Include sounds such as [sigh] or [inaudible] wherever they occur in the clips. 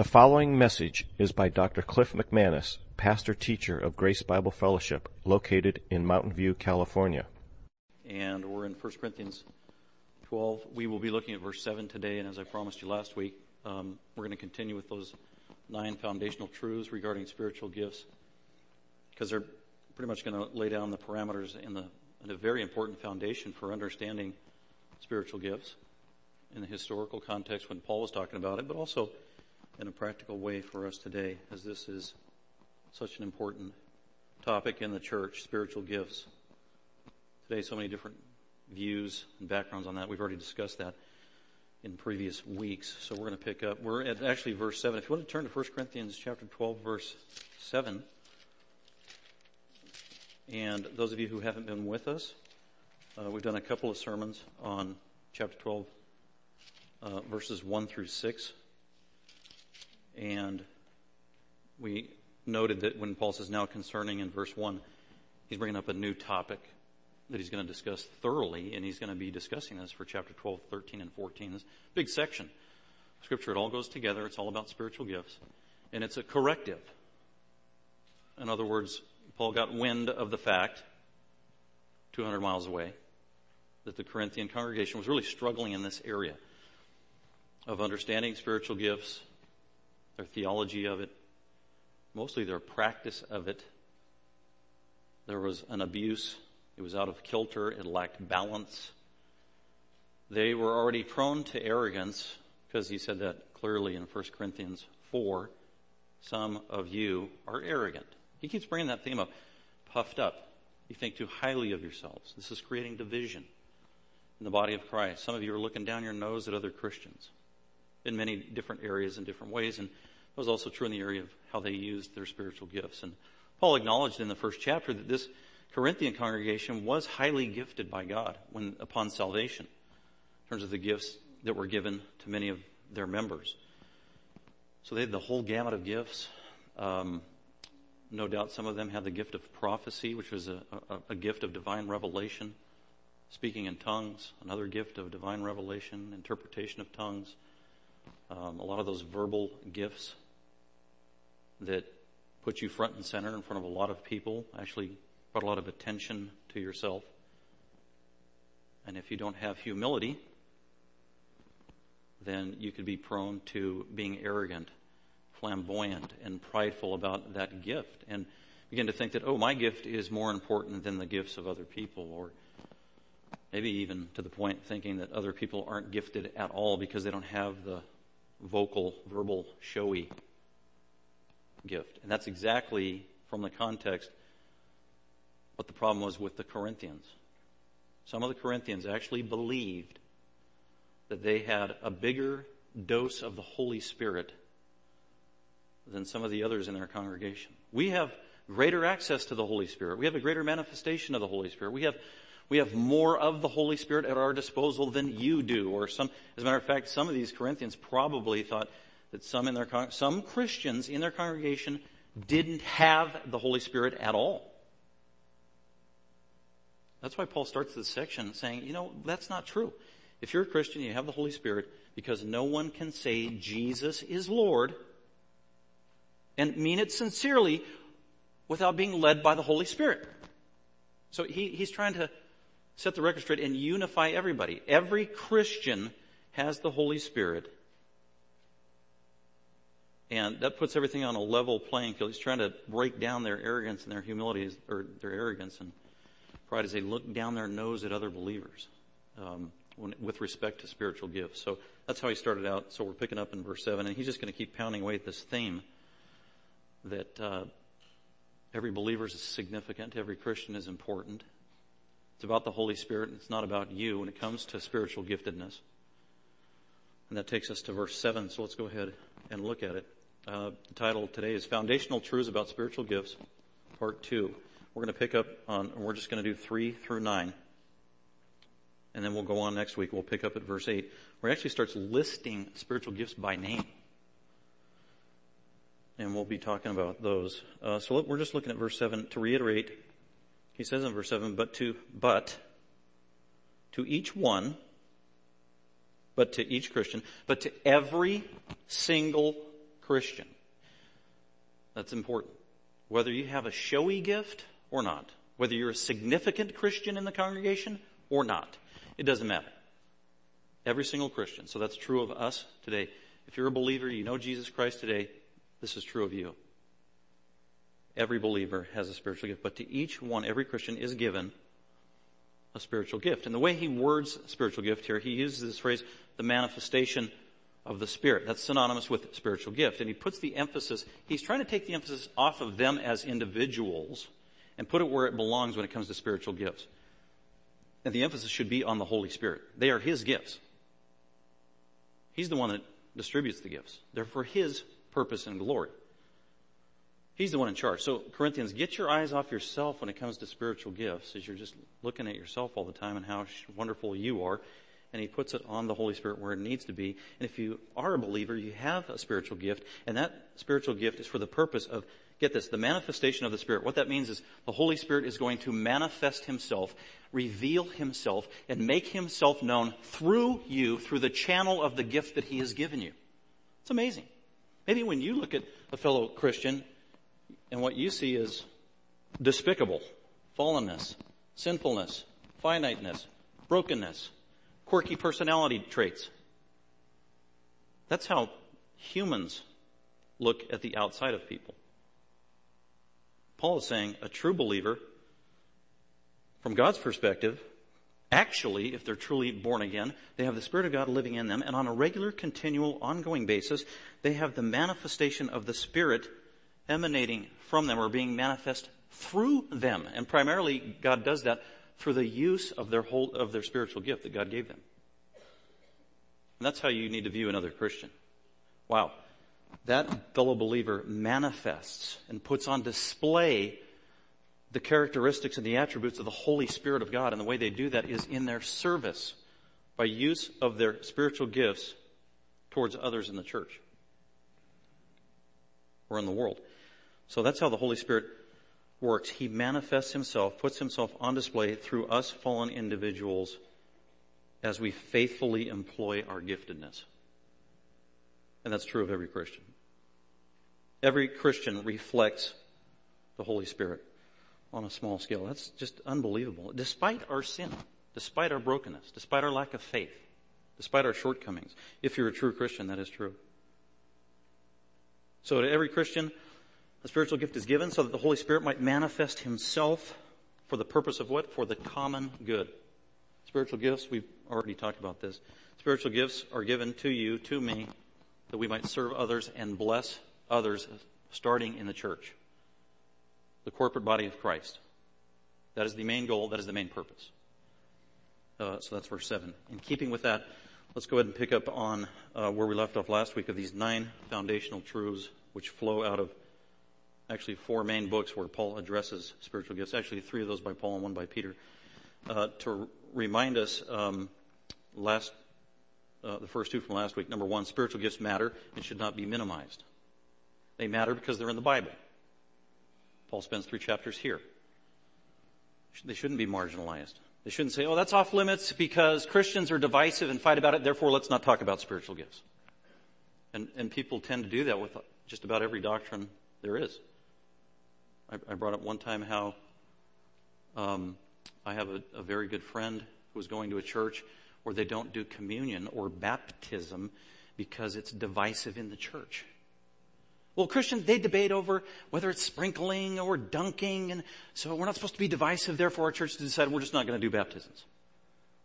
The following message is by Dr. Cliff McManus, pastor teacher of Grace Bible Fellowship, located in Mountain View, California. And we're in 1 Corinthians 12. We will be looking at verse 7 today, and as I promised you last week, um, we're going to continue with those nine foundational truths regarding spiritual gifts, because they're pretty much going to lay down the parameters and, the, a very important foundation for understanding spiritual gifts in the historical context when Paul was talking about it, but also in a practical way for us today, as this is such an important topic in the church, spiritual gifts. Today, so many different views and backgrounds on that. We've already discussed that in previous weeks. So we're going to pick up. We're at actually verse 7. If you want to turn to 1 Corinthians chapter 12, verse 7. And those of you who haven't been with us, uh, we've done a couple of sermons on chapter 12, uh, verses 1 through 6. And we noted that when Paul says now concerning in verse 1, he's bringing up a new topic that he's going to discuss thoroughly, and he's going to be discussing this for chapter 12, 13, and 14. This big section. Scripture, it all goes together. It's all about spiritual gifts. And it's a corrective. In other words, Paul got wind of the fact, 200 miles away, that the Corinthian congregation was really struggling in this area of understanding spiritual gifts, their theology of it, mostly their practice of it. There was an abuse. It was out of kilter. It lacked balance. They were already prone to arrogance because he said that clearly in 1 Corinthians 4. Some of you are arrogant. He keeps bringing that theme up. Puffed up. You think too highly of yourselves. This is creating division in the body of Christ. Some of you are looking down your nose at other Christians in many different areas in different ways. And that was also true in the area of how they used their spiritual gifts. And Paul acknowledged in the first chapter that this Corinthian congregation was highly gifted by God when upon salvation, in terms of the gifts that were given to many of their members. So they had the whole gamut of gifts. Um, no doubt some of them had the gift of prophecy, which was a, a, a gift of divine revelation. Speaking in tongues, another gift of divine revelation, interpretation of tongues um, a lot of those verbal gifts that put you front and center in front of a lot of people actually brought a lot of attention to yourself. And if you don't have humility, then you could be prone to being arrogant, flamboyant, and prideful about that gift and begin to think that, oh, my gift is more important than the gifts of other people or maybe even to the point thinking that other people aren't gifted at all because they don't have the vocal, verbal, showy gift. And that's exactly from the context what the problem was with the Corinthians. Some of the Corinthians actually believed that they had a bigger dose of the Holy Spirit than some of the others in their congregation. We have greater access to the Holy Spirit. We have a greater manifestation of the Holy Spirit. We have we have more of the Holy Spirit at our disposal than you do. Or some, as a matter of fact, some of these Corinthians probably thought that some in their, some Christians in their congregation didn't have the Holy Spirit at all. That's why Paul starts this section saying, you know, that's not true. If you're a Christian, you have the Holy Spirit because no one can say Jesus is Lord and mean it sincerely without being led by the Holy Spirit. So he, he's trying to set the record straight and unify everybody. Every Christian has the Holy Spirit. And that puts everything on a level playing field. He's trying to break down their arrogance and their humility, or their arrogance and pride as they look down their nose at other believers um, when, with respect to spiritual gifts. So that's how he started out. So we're picking up in verse 7, and he's just going to keep pounding away at this theme that uh, every believer is significant, every Christian is important, it's about the Holy Spirit and it's not about you when it comes to spiritual giftedness. And that takes us to verse 7, so let's go ahead and look at it. Uh, the title today is Foundational Truths About Spiritual Gifts, Part 2. We're going to pick up on, and we're just going to do 3 through 9. And then we'll go on next week. We'll pick up at verse 8, where he actually starts listing spiritual gifts by name. And we'll be talking about those. Uh, so we're just looking at verse 7 to reiterate he says in verse 7, but to, but, to each one, but to each Christian, but to every single Christian, that's important. Whether you have a showy gift or not, whether you're a significant Christian in the congregation or not, it doesn't matter. Every single Christian. So that's true of us today. If you're a believer, you know Jesus Christ today, this is true of you. Every believer has a spiritual gift, but to each one, every Christian is given a spiritual gift. And the way he words spiritual gift here, he uses this phrase, the manifestation of the Spirit. That's synonymous with spiritual gift. And he puts the emphasis, he's trying to take the emphasis off of them as individuals and put it where it belongs when it comes to spiritual gifts. And the emphasis should be on the Holy Spirit. They are his gifts. He's the one that distributes the gifts. They're for his purpose and glory. He's the one in charge. So Corinthians, get your eyes off yourself when it comes to spiritual gifts, as you're just looking at yourself all the time and how wonderful you are. And he puts it on the Holy Spirit where it needs to be. And if you are a believer, you have a spiritual gift, and that spiritual gift is for the purpose of, get this, the manifestation of the Spirit. What that means is the Holy Spirit is going to manifest himself, reveal himself, and make himself known through you, through the channel of the gift that he has given you. It's amazing. Maybe when you look at a fellow Christian and what you see is despicable, fallenness, sinfulness, finiteness, brokenness, quirky personality traits. That's how humans look at the outside of people. Paul is saying a true believer, from God's perspective, actually, if they're truly born again, they have the Spirit of God living in them, and on a regular, continual, ongoing basis, they have the manifestation of the Spirit emanating from them or being manifest through them. And primarily, God does that through the use of their whole, of their spiritual gift that God gave them. And that's how you need to view another Christian. Wow. That fellow believer manifests and puts on display the characteristics and the attributes of the Holy Spirit of God. And the way they do that is in their service by use of their spiritual gifts towards others in the church or in the world. So that's how the Holy Spirit works. He manifests himself, puts himself on display through us fallen individuals as we faithfully employ our giftedness. And that's true of every Christian. Every Christian reflects the Holy Spirit on a small scale. That's just unbelievable. Despite our sin, despite our brokenness, despite our lack of faith, despite our shortcomings. If you're a true Christian, that is true. So to every Christian, a spiritual gift is given so that the Holy Spirit might manifest himself for the purpose of what? For the common good. Spiritual gifts, we've already talked about this. Spiritual gifts are given to you, to me, that we might serve others and bless others, starting in the church. The corporate body of Christ. That is the main goal, that is the main purpose. Uh, so that's verse 7. In keeping with that, let's go ahead and pick up on uh, where we left off last week of these nine foundational truths which flow out of actually four main books where Paul addresses spiritual gifts. Actually, three of those by Paul and one by Peter. Uh, to remind us, um, last uh, the first two from last week. Number one, spiritual gifts matter and should not be minimized. They matter because they're in the Bible. Paul spends three chapters here. They shouldn't be marginalized. They shouldn't say, oh, that's off limits because Christians are divisive and fight about it, therefore let's not talk about spiritual gifts. And, and people tend to do that with just about every doctrine there is. I, brought up one time how um, I have a, a very good friend who was going to a church where they don't do communion or baptism because it's divisive in the church. Well, Christians, they debate over whether it's sprinkling or dunking, and so we're not supposed to be divisive, therefore our church decided we're just not going to do baptisms.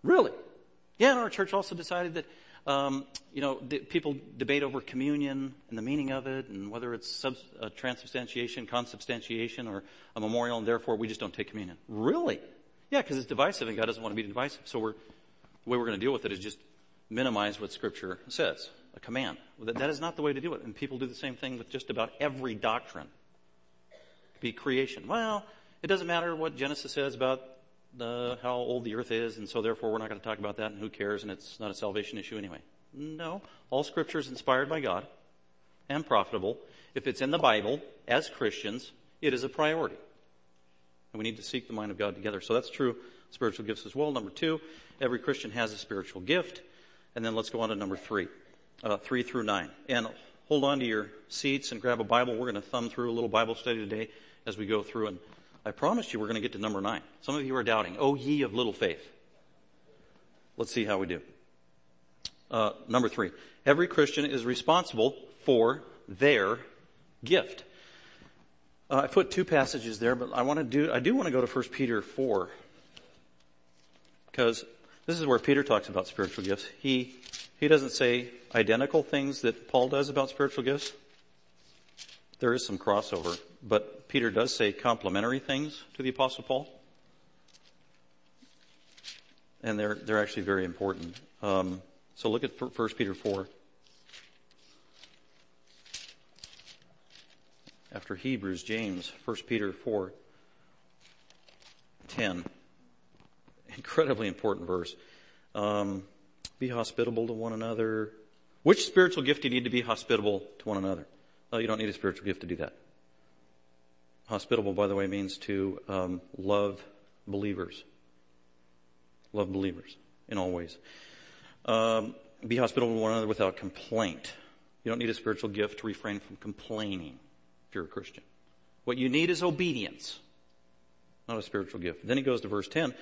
Really? Yeah, and our church also decided that um, you know, people debate over communion and the meaning of it, and whether it's uh, transubstantiation, consubstantiation, or a memorial, and therefore we just don't take communion. Really? Yeah, because it's divisive, and God doesn't want to be divisive. So we're the way we're going to deal with it is just minimize what Scripture says, a command. That, that is not the way to do it, and people do the same thing with just about every doctrine. Be creation. Well, it doesn't matter what Genesis says about the, how old the earth is, and so therefore we're not going to talk about that, and who cares, and it's not a salvation issue anyway. No. All scripture is inspired by God and profitable. If it's in the Bible, as Christians, it is a priority. And we need to seek the mind of God together. So that's true spiritual gifts as well. Number two, every Christian has a spiritual gift. And then let's go on to number three, uh, three through nine. And hold on to your seats and grab a Bible. We're going to thumb through a little Bible study today as we go through. And I promised you we're going to get to number nine. Some of you are doubting. Oh, ye of little faith. Let's see how we do. Uh, number three. Every Christian is responsible for their gift. Uh, I put two passages there, but I want to do, I do want to go to 1 Peter 4. Because this is where Peter talks about spiritual gifts. He, he doesn't say identical things that Paul does about spiritual gifts. There is some crossover, but Peter does say complementary things to the apostle Paul. And they're, they're actually very important. Um, so look at 1 Peter 4. After Hebrews, James, 1 Peter 4, 10 incredibly important verse. Um, be hospitable to one another. Which spiritual gift do you need to be hospitable to one another? Oh, you don't need a spiritual gift to do that. Hospitable, by the way, means to um, love believers. Love believers in all ways. Um, be hospitable to one another without complaint. You don't need a spiritual gift to refrain from complaining if you're a Christian. What you need is obedience, not a spiritual gift. Then he goes to verse 10.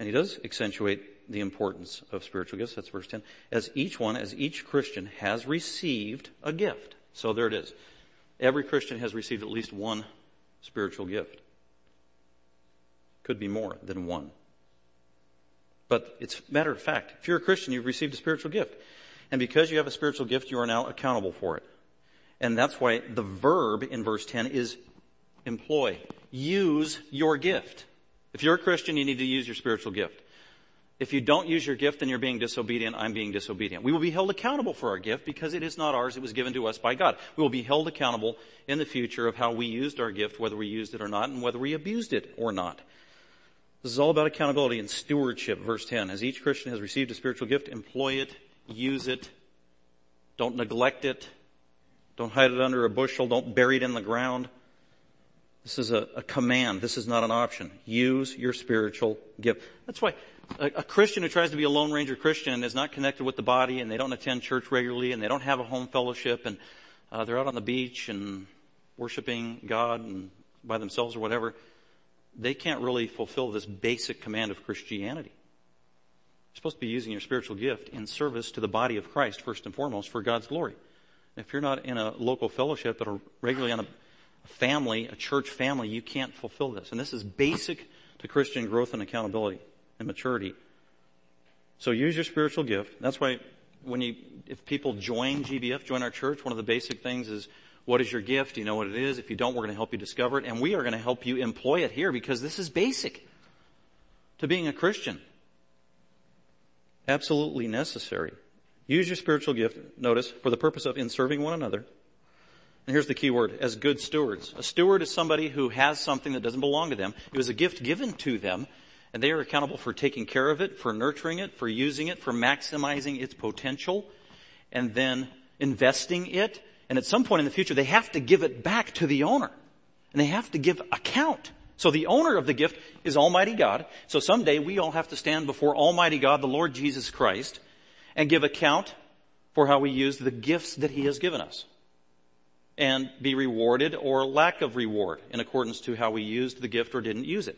And he does accentuate the importance of spiritual gifts. That's verse 10. As each one, as each Christian has received a gift. So there it is. Every Christian has received at least one spiritual gift. Could be more than one. But it's matter of fact. If you're a Christian, you've received a spiritual gift. And because you have a spiritual gift, you are now accountable for it. And that's why the verb in verse 10 is employ. Use your gift. If you're a Christian, you need to use your spiritual gift. If you don't use your gift, then you're being disobedient. I'm being disobedient. We will be held accountable for our gift because it is not ours. It was given to us by God. We will be held accountable in the future of how we used our gift, whether we used it or not, and whether we abused it or not. This is all about accountability and stewardship. Verse 10. As each Christian has received a spiritual gift, employ it, use it. Don't neglect it. Don't hide it under a bushel. Don't bury it in the ground. This is a, a, command. This is not an option. Use your spiritual gift. That's why a, a, Christian who tries to be a Lone Ranger Christian is not connected with the body and they don't attend church regularly and they don't have a home fellowship and uh, they're out on the beach and worshiping God and by themselves or whatever, they can't really fulfill this basic command of Christianity. You're supposed to be using your spiritual gift in service to the body of Christ first and foremost for God's glory. If you're not in a local fellowship but are regularly on a family, a church family, you can't fulfill this. And this is basic to Christian growth and accountability and maturity. So use your spiritual gift. That's why when you, if people join GBF, join our church, one of the basic things is, what is your gift? Do you know what it is? If you don't, we're going to help you discover it. And we are going to help you employ it here because this is basic to being a Christian. Absolutely necessary. Use your spiritual gift, notice, for the purpose of in serving one another and here's the key word, as good stewards. A steward is somebody who has something that doesn't belong to them. It was a gift given to them, and they are accountable for taking care of it, for nurturing it, for using it, for maximizing its potential, and then investing it. And at some point in the future, they have to give it back to the owner. And they have to give account. So the owner of the gift is Almighty God. So someday we all have to stand before Almighty God, the Lord Jesus Christ, and give account for how we use the gifts that He has given us and be rewarded or lack of reward in accordance to how we used the gift or didn't use it.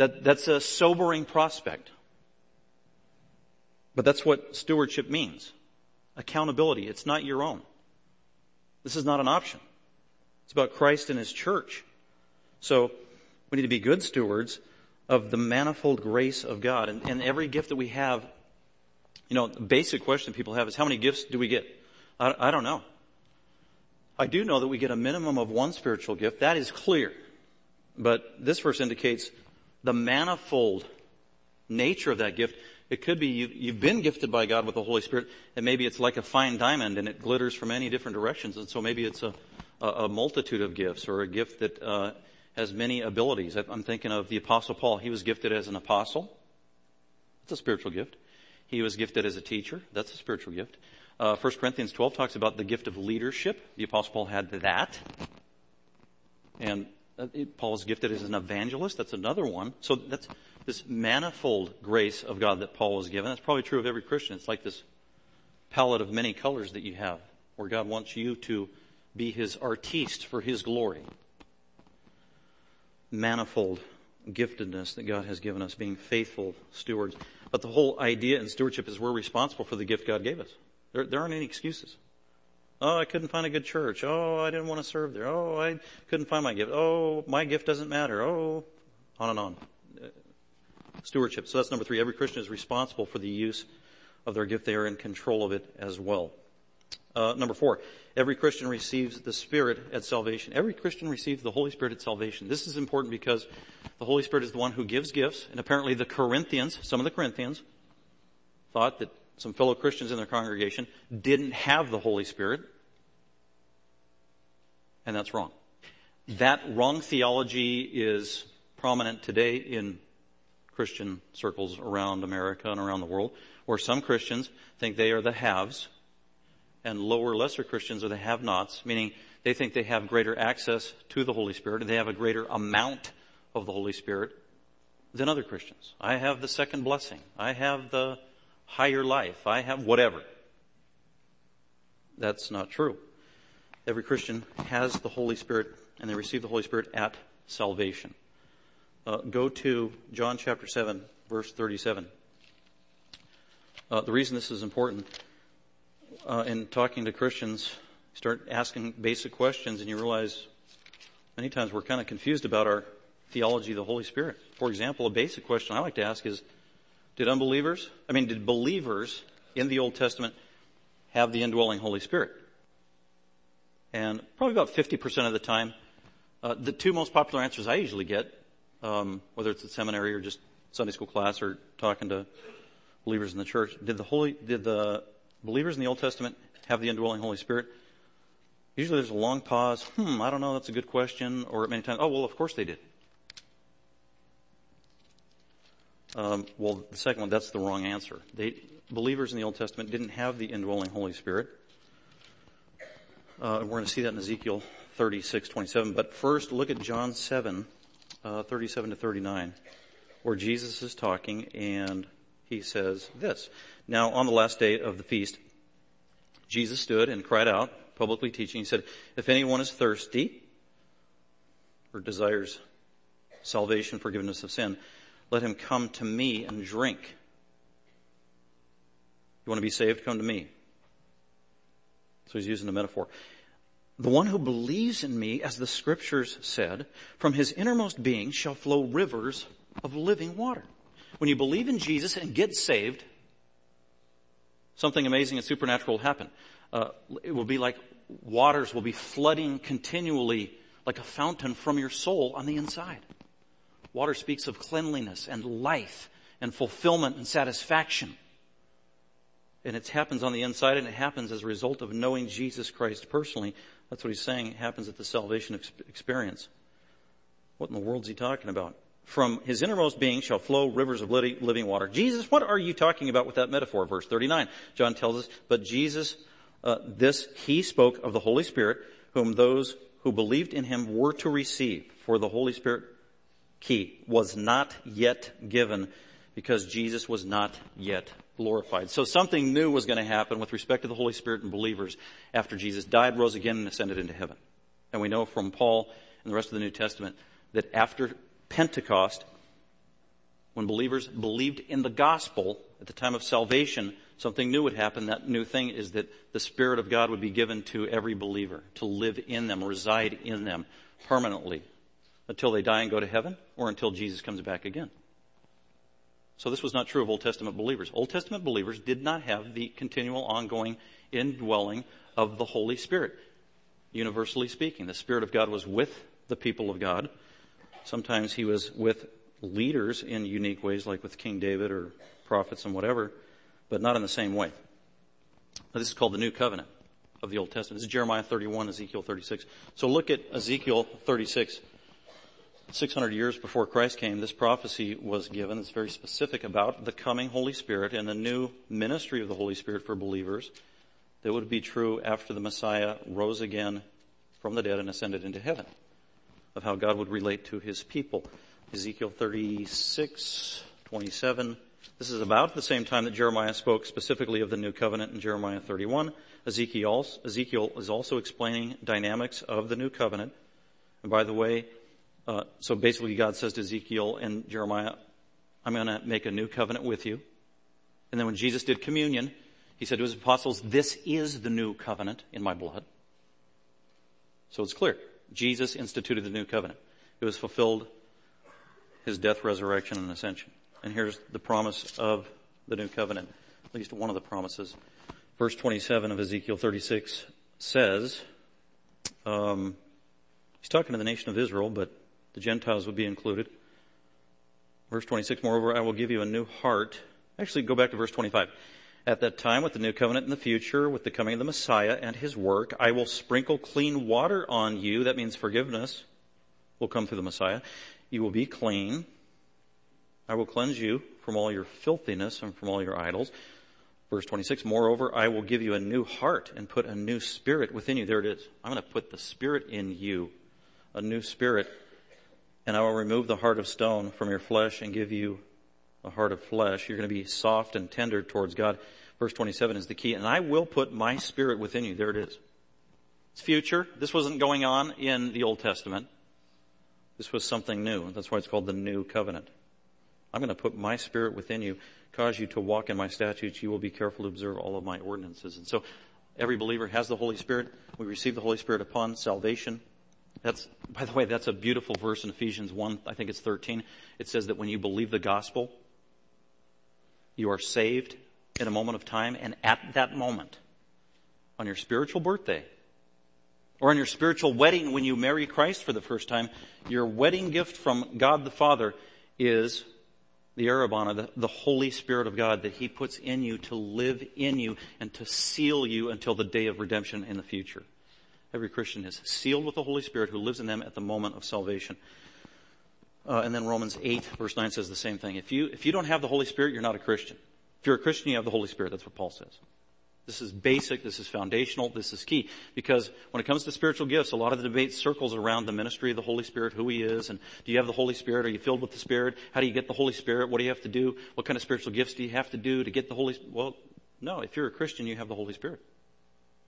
That, that's a sobering prospect. But that's what stewardship means. Accountability. It's not your own. This is not an option. It's about Christ and His church. So we need to be good stewards of the manifold grace of God. And, and every gift that we have, you know, the basic question people have is how many gifts do we get? I, I don't know. I do know that we get a minimum of one spiritual gift. That is clear. But this verse indicates the manifold nature of that gift. It could be you, have been gifted by God with the Holy Spirit, and maybe it's like a fine diamond and it glitters from many different directions. And so maybe it's a, a, multitude of gifts or a gift that uh, has many abilities. I'm thinking of the Apostle Paul. He was gifted as an apostle. That's a spiritual gift. He was gifted as a teacher. That's a spiritual gift. Uh, 1 Corinthians 12 talks about the gift of leadership. The apostle Paul had that. And uh, Paul is gifted as an evangelist. That's another one. So that's this manifold grace of God that Paul was given. That's probably true of every Christian. It's like this palette of many colors that you have where God wants you to be his artiste for his glory. Manifold giftedness that God has given us, being faithful stewards. But the whole idea in stewardship is we're responsible for the gift God gave us. There, there aren't any excuses. Oh, I couldn't find a good church. Oh, I didn't want to serve there. Oh, I couldn't find my gift. Oh, my gift doesn't matter. Oh, on and on. Stewardship. So that's number three. Every Christian is responsible for the use of their gift. They are in control of it as well. Uh, number four, every Christian receives the Spirit at salvation. Every Christian receives the Holy Spirit at salvation. This is important because the Holy Spirit is the one who gives gifts, and apparently the Corinthians, some of the Corinthians, thought that some fellow Christians in their congregation didn't have the Holy Spirit, and that's wrong. That wrong theology is prominent today in Christian circles around America and around the world, where some Christians think they are the haves and lower, lesser Christians are the have-nots, meaning they think they have greater access to the Holy Spirit and they have a greater amount of the Holy Spirit than other Christians. I have the second blessing. I have the higher life. I have whatever. That's not true. Every Christian has the Holy Spirit and they receive the Holy Spirit at salvation. Uh, go to John chapter 7, verse 37. Uh, the reason this is important uh, in talking to Christians, start asking basic questions and you realize many times we're kind of confused about our theology of the Holy Spirit. For example, a basic question I like to ask is, did unbelievers, I mean, did believers in the Old Testament have the indwelling Holy Spirit? And probably about 50% of the time, uh, the two most popular answers I usually get, um, whether it's at seminary or just Sunday school class or talking to believers in the church, did the Holy, did the believers in the Old Testament have the indwelling Holy Spirit? Usually there's a long pause. Hmm, I don't know. That's a good question. Or many times, oh, well, of course they did. Um, well, the second one, that's the wrong answer. They, believers in the Old Testament didn't have the indwelling Holy Spirit. Uh, we're going to see that in Ezekiel 36, 27. But first, look at John 7, uh, 37 to 39, where Jesus is talking and he says this. Now, on the last day of the feast, Jesus stood and cried out, publicly teaching. He said, if anyone is thirsty or desires salvation, forgiveness of sin, let him come to me and drink. You want to be saved? Come to me. So he's using a metaphor. The one who believes in me, as the scriptures said, from his innermost being shall flow rivers of living water. When you believe in Jesus and get saved, something amazing and supernatural will happen. Uh, it will be like waters will be flooding continually like a fountain from your soul on the inside. Water speaks of cleanliness and life and fulfillment and satisfaction. And it happens on the inside and it happens as a result of knowing Jesus Christ personally. That's what he's saying it happens at the salvation experience. What in the world is he talking about? from his innermost being shall flow rivers of living water. Jesus, what are you talking about with that metaphor? Verse 39. John tells us, but Jesus, uh, this, he spoke of the Holy Spirit, whom those who believed in him were to receive. For the Holy Spirit, key, was not yet given because Jesus was not yet glorified. So something new was going to happen with respect to the Holy Spirit and believers after Jesus died, rose again, and ascended into heaven. And we know from Paul and the rest of the New Testament that after Pentecost, when believers believed in the gospel at the time of salvation, something new would happen. That new thing is that the Spirit of God would be given to every believer to live in them, reside in them permanently until they die and go to heaven or until Jesus comes back again. So this was not true of Old Testament believers. Old Testament believers did not have the continual ongoing indwelling of the Holy Spirit. Universally speaking, the Spirit of God was with the people of God Sometimes he was with leaders in unique ways, like with King David or prophets and whatever, but not in the same way. This is called the New Covenant of the Old Testament. This is Jeremiah 31, Ezekiel 36. So look at Ezekiel 36. 600 years before Christ came, this prophecy was given. It's very specific about the coming Holy Spirit and the new ministry of the Holy Spirit for believers that would be true after the Messiah rose again from the dead and ascended into heaven of how God would relate to his people. Ezekiel 36, 27. This is about the same time that Jeremiah spoke specifically of the new covenant in Jeremiah 31. Ezekiel, Ezekiel is also explaining dynamics of the new covenant. And by the way, uh, so basically God says to Ezekiel and Jeremiah, I'm going to make a new covenant with you. And then when Jesus did communion, he said to his apostles, this is the new covenant in my blood. So it's clear. Jesus instituted the new covenant. It was fulfilled his death, resurrection, and ascension. And here's the promise of the new covenant, at least one of the promises. Verse 27 of Ezekiel 36 says, um, he's talking to the nation of Israel, but the Gentiles would be included. Verse 26, moreover, I will give you a new heart. Actually, go back to verse 25. At that time, with the new covenant in the future, with the coming of the Messiah and his work, I will sprinkle clean water on you. That means forgiveness will come through the Messiah. You will be clean. I will cleanse you from all your filthiness and from all your idols. Verse 26, moreover, I will give you a new heart and put a new spirit within you. There it is. I'm going to put the spirit in you, a new spirit, and I will remove the heart of stone from your flesh and give you a heart of flesh. You're going to be soft and tender towards God. Verse 27 is the key. And I will put my spirit within you. There it is. It's future. This wasn't going on in the Old Testament. This was something new. That's why it's called the new covenant. I'm going to put my spirit within you, cause you to walk in my statutes. You will be careful to observe all of my ordinances. And so every believer has the Holy Spirit. We receive the Holy Spirit upon salvation. That's, by the way, that's a beautiful verse in Ephesians 1, I think it's 13. It says that when you believe the gospel, you are saved in a moment of time, and at that moment, on your spiritual birthday, or on your spiritual wedding when you marry Christ for the first time, your wedding gift from God the Father is the Arabana, the, the, Holy Spirit of God that He puts in you to live in you and to seal you until the day of redemption in the future. Every Christian is sealed with the Holy Spirit who lives in them at the moment of salvation. Uh, and then Romans 8 verse 9 says the same thing. If you, if you don't have the Holy Spirit, you're not a Christian. If you're a Christian, you have the Holy Spirit. That's what Paul says. This is basic, this is foundational, this is key. Because when it comes to spiritual gifts, a lot of the debate circles around the ministry of the Holy Spirit, who He is, and do you have the Holy Spirit? Are you filled with the Spirit? How do you get the Holy Spirit? What do you have to do? What kind of spiritual gifts do you have to do to get the Holy Spirit? Well, no, if you're a Christian, you have the Holy Spirit.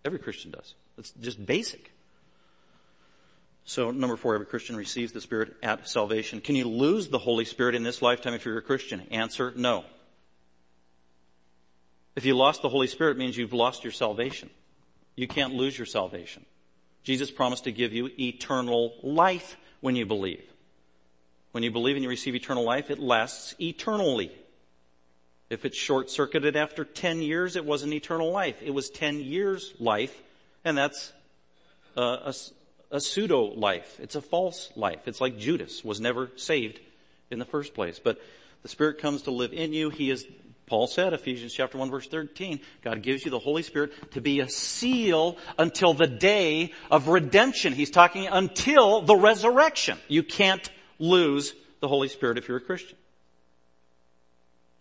Every Christian does. It's just basic. So number four, every Christian receives the Spirit at salvation. Can you lose the Holy Spirit in this lifetime if you're a Christian? Answer, no. If you lost the Holy Spirit, it means you've lost your salvation. You can't lose your salvation. Jesus promised to give you eternal life when you believe. When you believe and you receive eternal life, it lasts eternally. If it's short circuited after 10 years, it wasn't eternal life. It was 10 years life, and that's uh, a, a pseudo life. It's a false life. It's like Judas was never saved in the first place. But the Spirit comes to live in you. He is, Paul said, Ephesians chapter 1 verse 13, God gives you the Holy Spirit to be a seal until the day of redemption. He's talking until the resurrection. You can't lose the Holy Spirit if you're a Christian.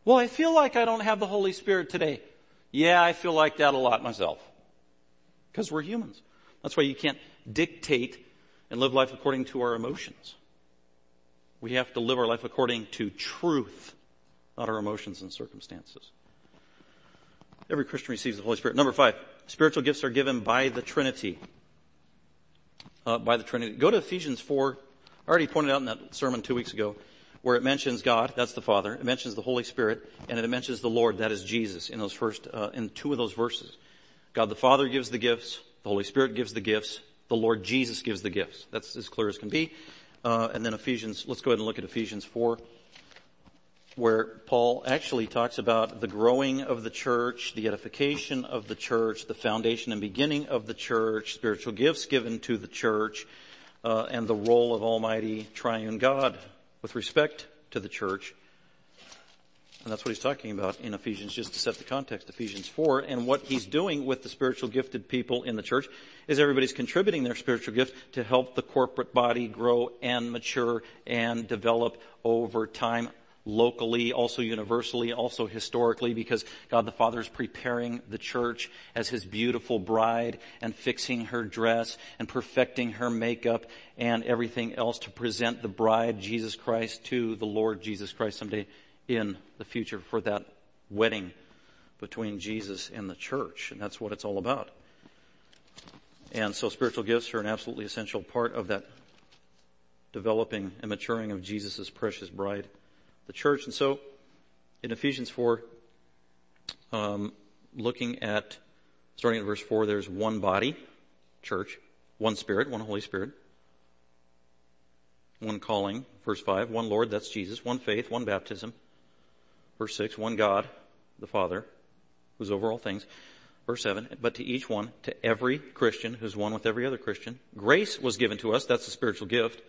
Well, I feel like I don't have the Holy Spirit today. Yeah, I feel like that a lot myself. Because we're humans. That's why you can't dictate and live life according to our emotions. We have to live our life according to truth, not our emotions and circumstances. Every Christian receives the Holy Spirit. Number five, spiritual gifts are given by the Trinity. Uh, by the Trinity. Go to Ephesians 4. I already pointed out in that sermon two weeks ago where it mentions God, that's the Father, it mentions the Holy Spirit, and it mentions the Lord, that is Jesus, in those first, uh, in two of those verses. God the Father gives the gifts, the Holy Spirit gives the gifts, the Lord Jesus gives the gifts. That's as clear as can be. Uh, and then Ephesians, let's go ahead and look at Ephesians 4, where Paul actually talks about the growing of the church, the edification of the church, the foundation and beginning of the church, spiritual gifts given to the church, uh, and the role of Almighty Triune God with respect to the church. And that's what he's talking about in Ephesians, just to set the context, Ephesians 4. And what he's doing with the spiritual gifted people in the church is everybody's contributing their spiritual gift to help the corporate body grow and mature and develop over time locally, also universally, also historically, because God the Father is preparing the church as His beautiful bride and fixing her dress and perfecting her makeup and everything else to present the bride, Jesus Christ, to the Lord Jesus Christ someday in the future for that wedding between Jesus and the church. And that's what it's all about. And so spiritual gifts are an absolutely essential part of that developing and maturing of Jesus' precious bride, the church. And so in Ephesians 4, um, looking at, starting at verse 4, there's one body, church, one spirit, one Holy Spirit, one calling, verse 5, one Lord, that's Jesus, one faith, one baptism, verse 6, one God, the Father, who's over all things, verse 7, but to each one, to every Christian who's one with every other Christian, grace was given to us, that's a spiritual gift.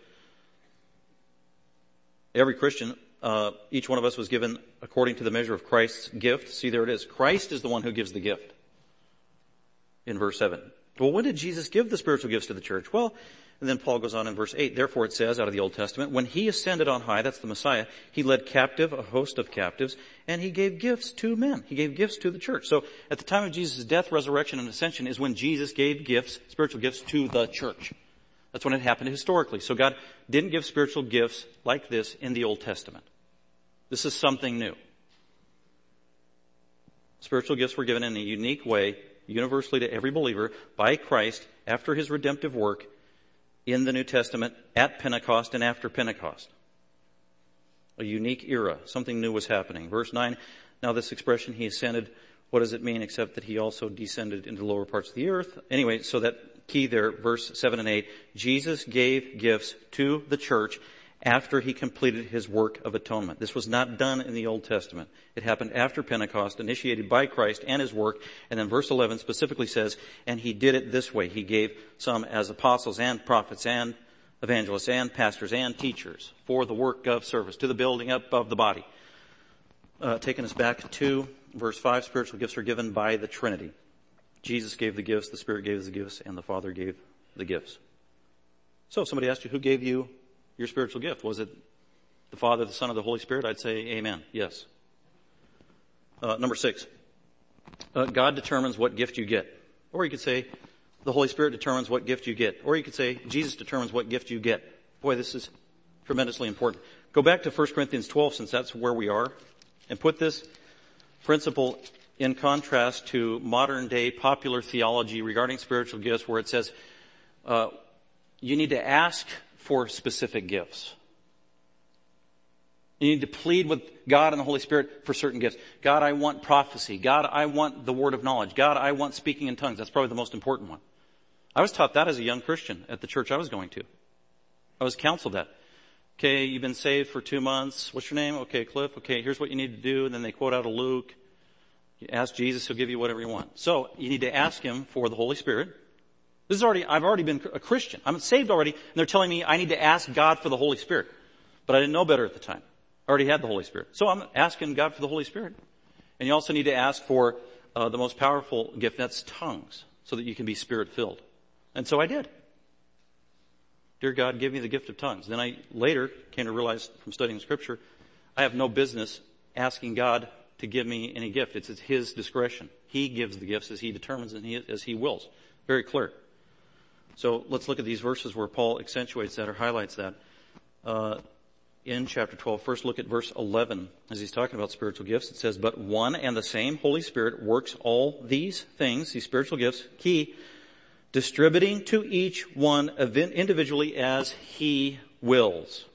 Every Christian, uh, each one of us was given according to the measure of Christ's gift. See, there it is. Christ is the one who gives the gift. In verse 7. Well, when did Jesus give the spiritual gifts to the church? Well, and then Paul goes on in verse 8, therefore it says out of the Old Testament, when he ascended on high, that's the Messiah, he led captive a host of captives, and he gave gifts to men. He gave gifts to the church. So at the time of Jesus' death, resurrection, and ascension is when Jesus gave gifts, spiritual gifts to the church. That's when it happened historically. So God didn't give spiritual gifts like this in the Old Testament. This is something new. Spiritual gifts were given in a unique way, universally to every believer, by Christ after his redemptive work in the New Testament at Pentecost and after Pentecost. A unique era. Something new was happening. Verse 9, now this expression, he ascended, what does it mean except that he also descended into the lower parts of the earth? Anyway, so that key there, verse 7 and 8, Jesus gave gifts to the church after he completed his work of atonement. This was not done in the Old Testament. It happened after Pentecost, initiated by Christ and his work. And then verse 11 specifically says, and he did it this way. He gave some as apostles and prophets and evangelists and pastors and teachers for the work of service, to the building up of the body. Uh, taking us back to verse 5, spiritual gifts are given by the Trinity. Jesus gave the gifts, the Spirit gave the gifts, and the Father gave the gifts. So somebody asked you, who gave you your spiritual gift? Was it the Father, the Son, or the Holy Spirit? I'd say amen. Yes. Uh, number six. Uh, God determines what gift you get. Or you could say, the Holy Spirit determines what gift you get. Or you could say, Jesus determines what gift you get. Boy, this is tremendously important. Go back to 1 Corinthians 12 since that's where we are and put this principle in contrast to modern day popular theology regarding spiritual gifts where it says, uh, you need to ask for specific gifts. You need to plead with God and the Holy Spirit for certain gifts. God, I want prophecy. God, I want the word of knowledge. God, I want speaking in tongues. That's probably the most important one. I was taught that as a young Christian at the church I was going to. I was counseled that. Okay, you've been saved for two months. What's your name? Okay, Cliff. Okay, here's what you need to do. And then they quote out of Luke. You ask Jesus, he'll give you whatever you want. So, you need to ask him for the Holy Spirit. This is already, I've already been a Christian. I'm saved already, and they're telling me I need to ask God for the Holy Spirit. But I didn't know better at the time. I already had the Holy Spirit. So I'm asking God for the Holy Spirit. And you also need to ask for uh, the most powerful gift, that's tongues, so that you can be spirit filled. And so I did. Dear God, give me the gift of tongues. Then I later came to realize from studying scripture, I have no business asking God to give me any gift. It's at His discretion. He gives the gifts as He determines and he, as He wills. Very clear. So let's look at these verses where Paul accentuates that or highlights that. Uh, in chapter 12, first look at verse 11 as he's talking about spiritual gifts. It says, but one and the same Holy Spirit works all these things, these spiritual gifts, key, distributing to each one individually as he wills.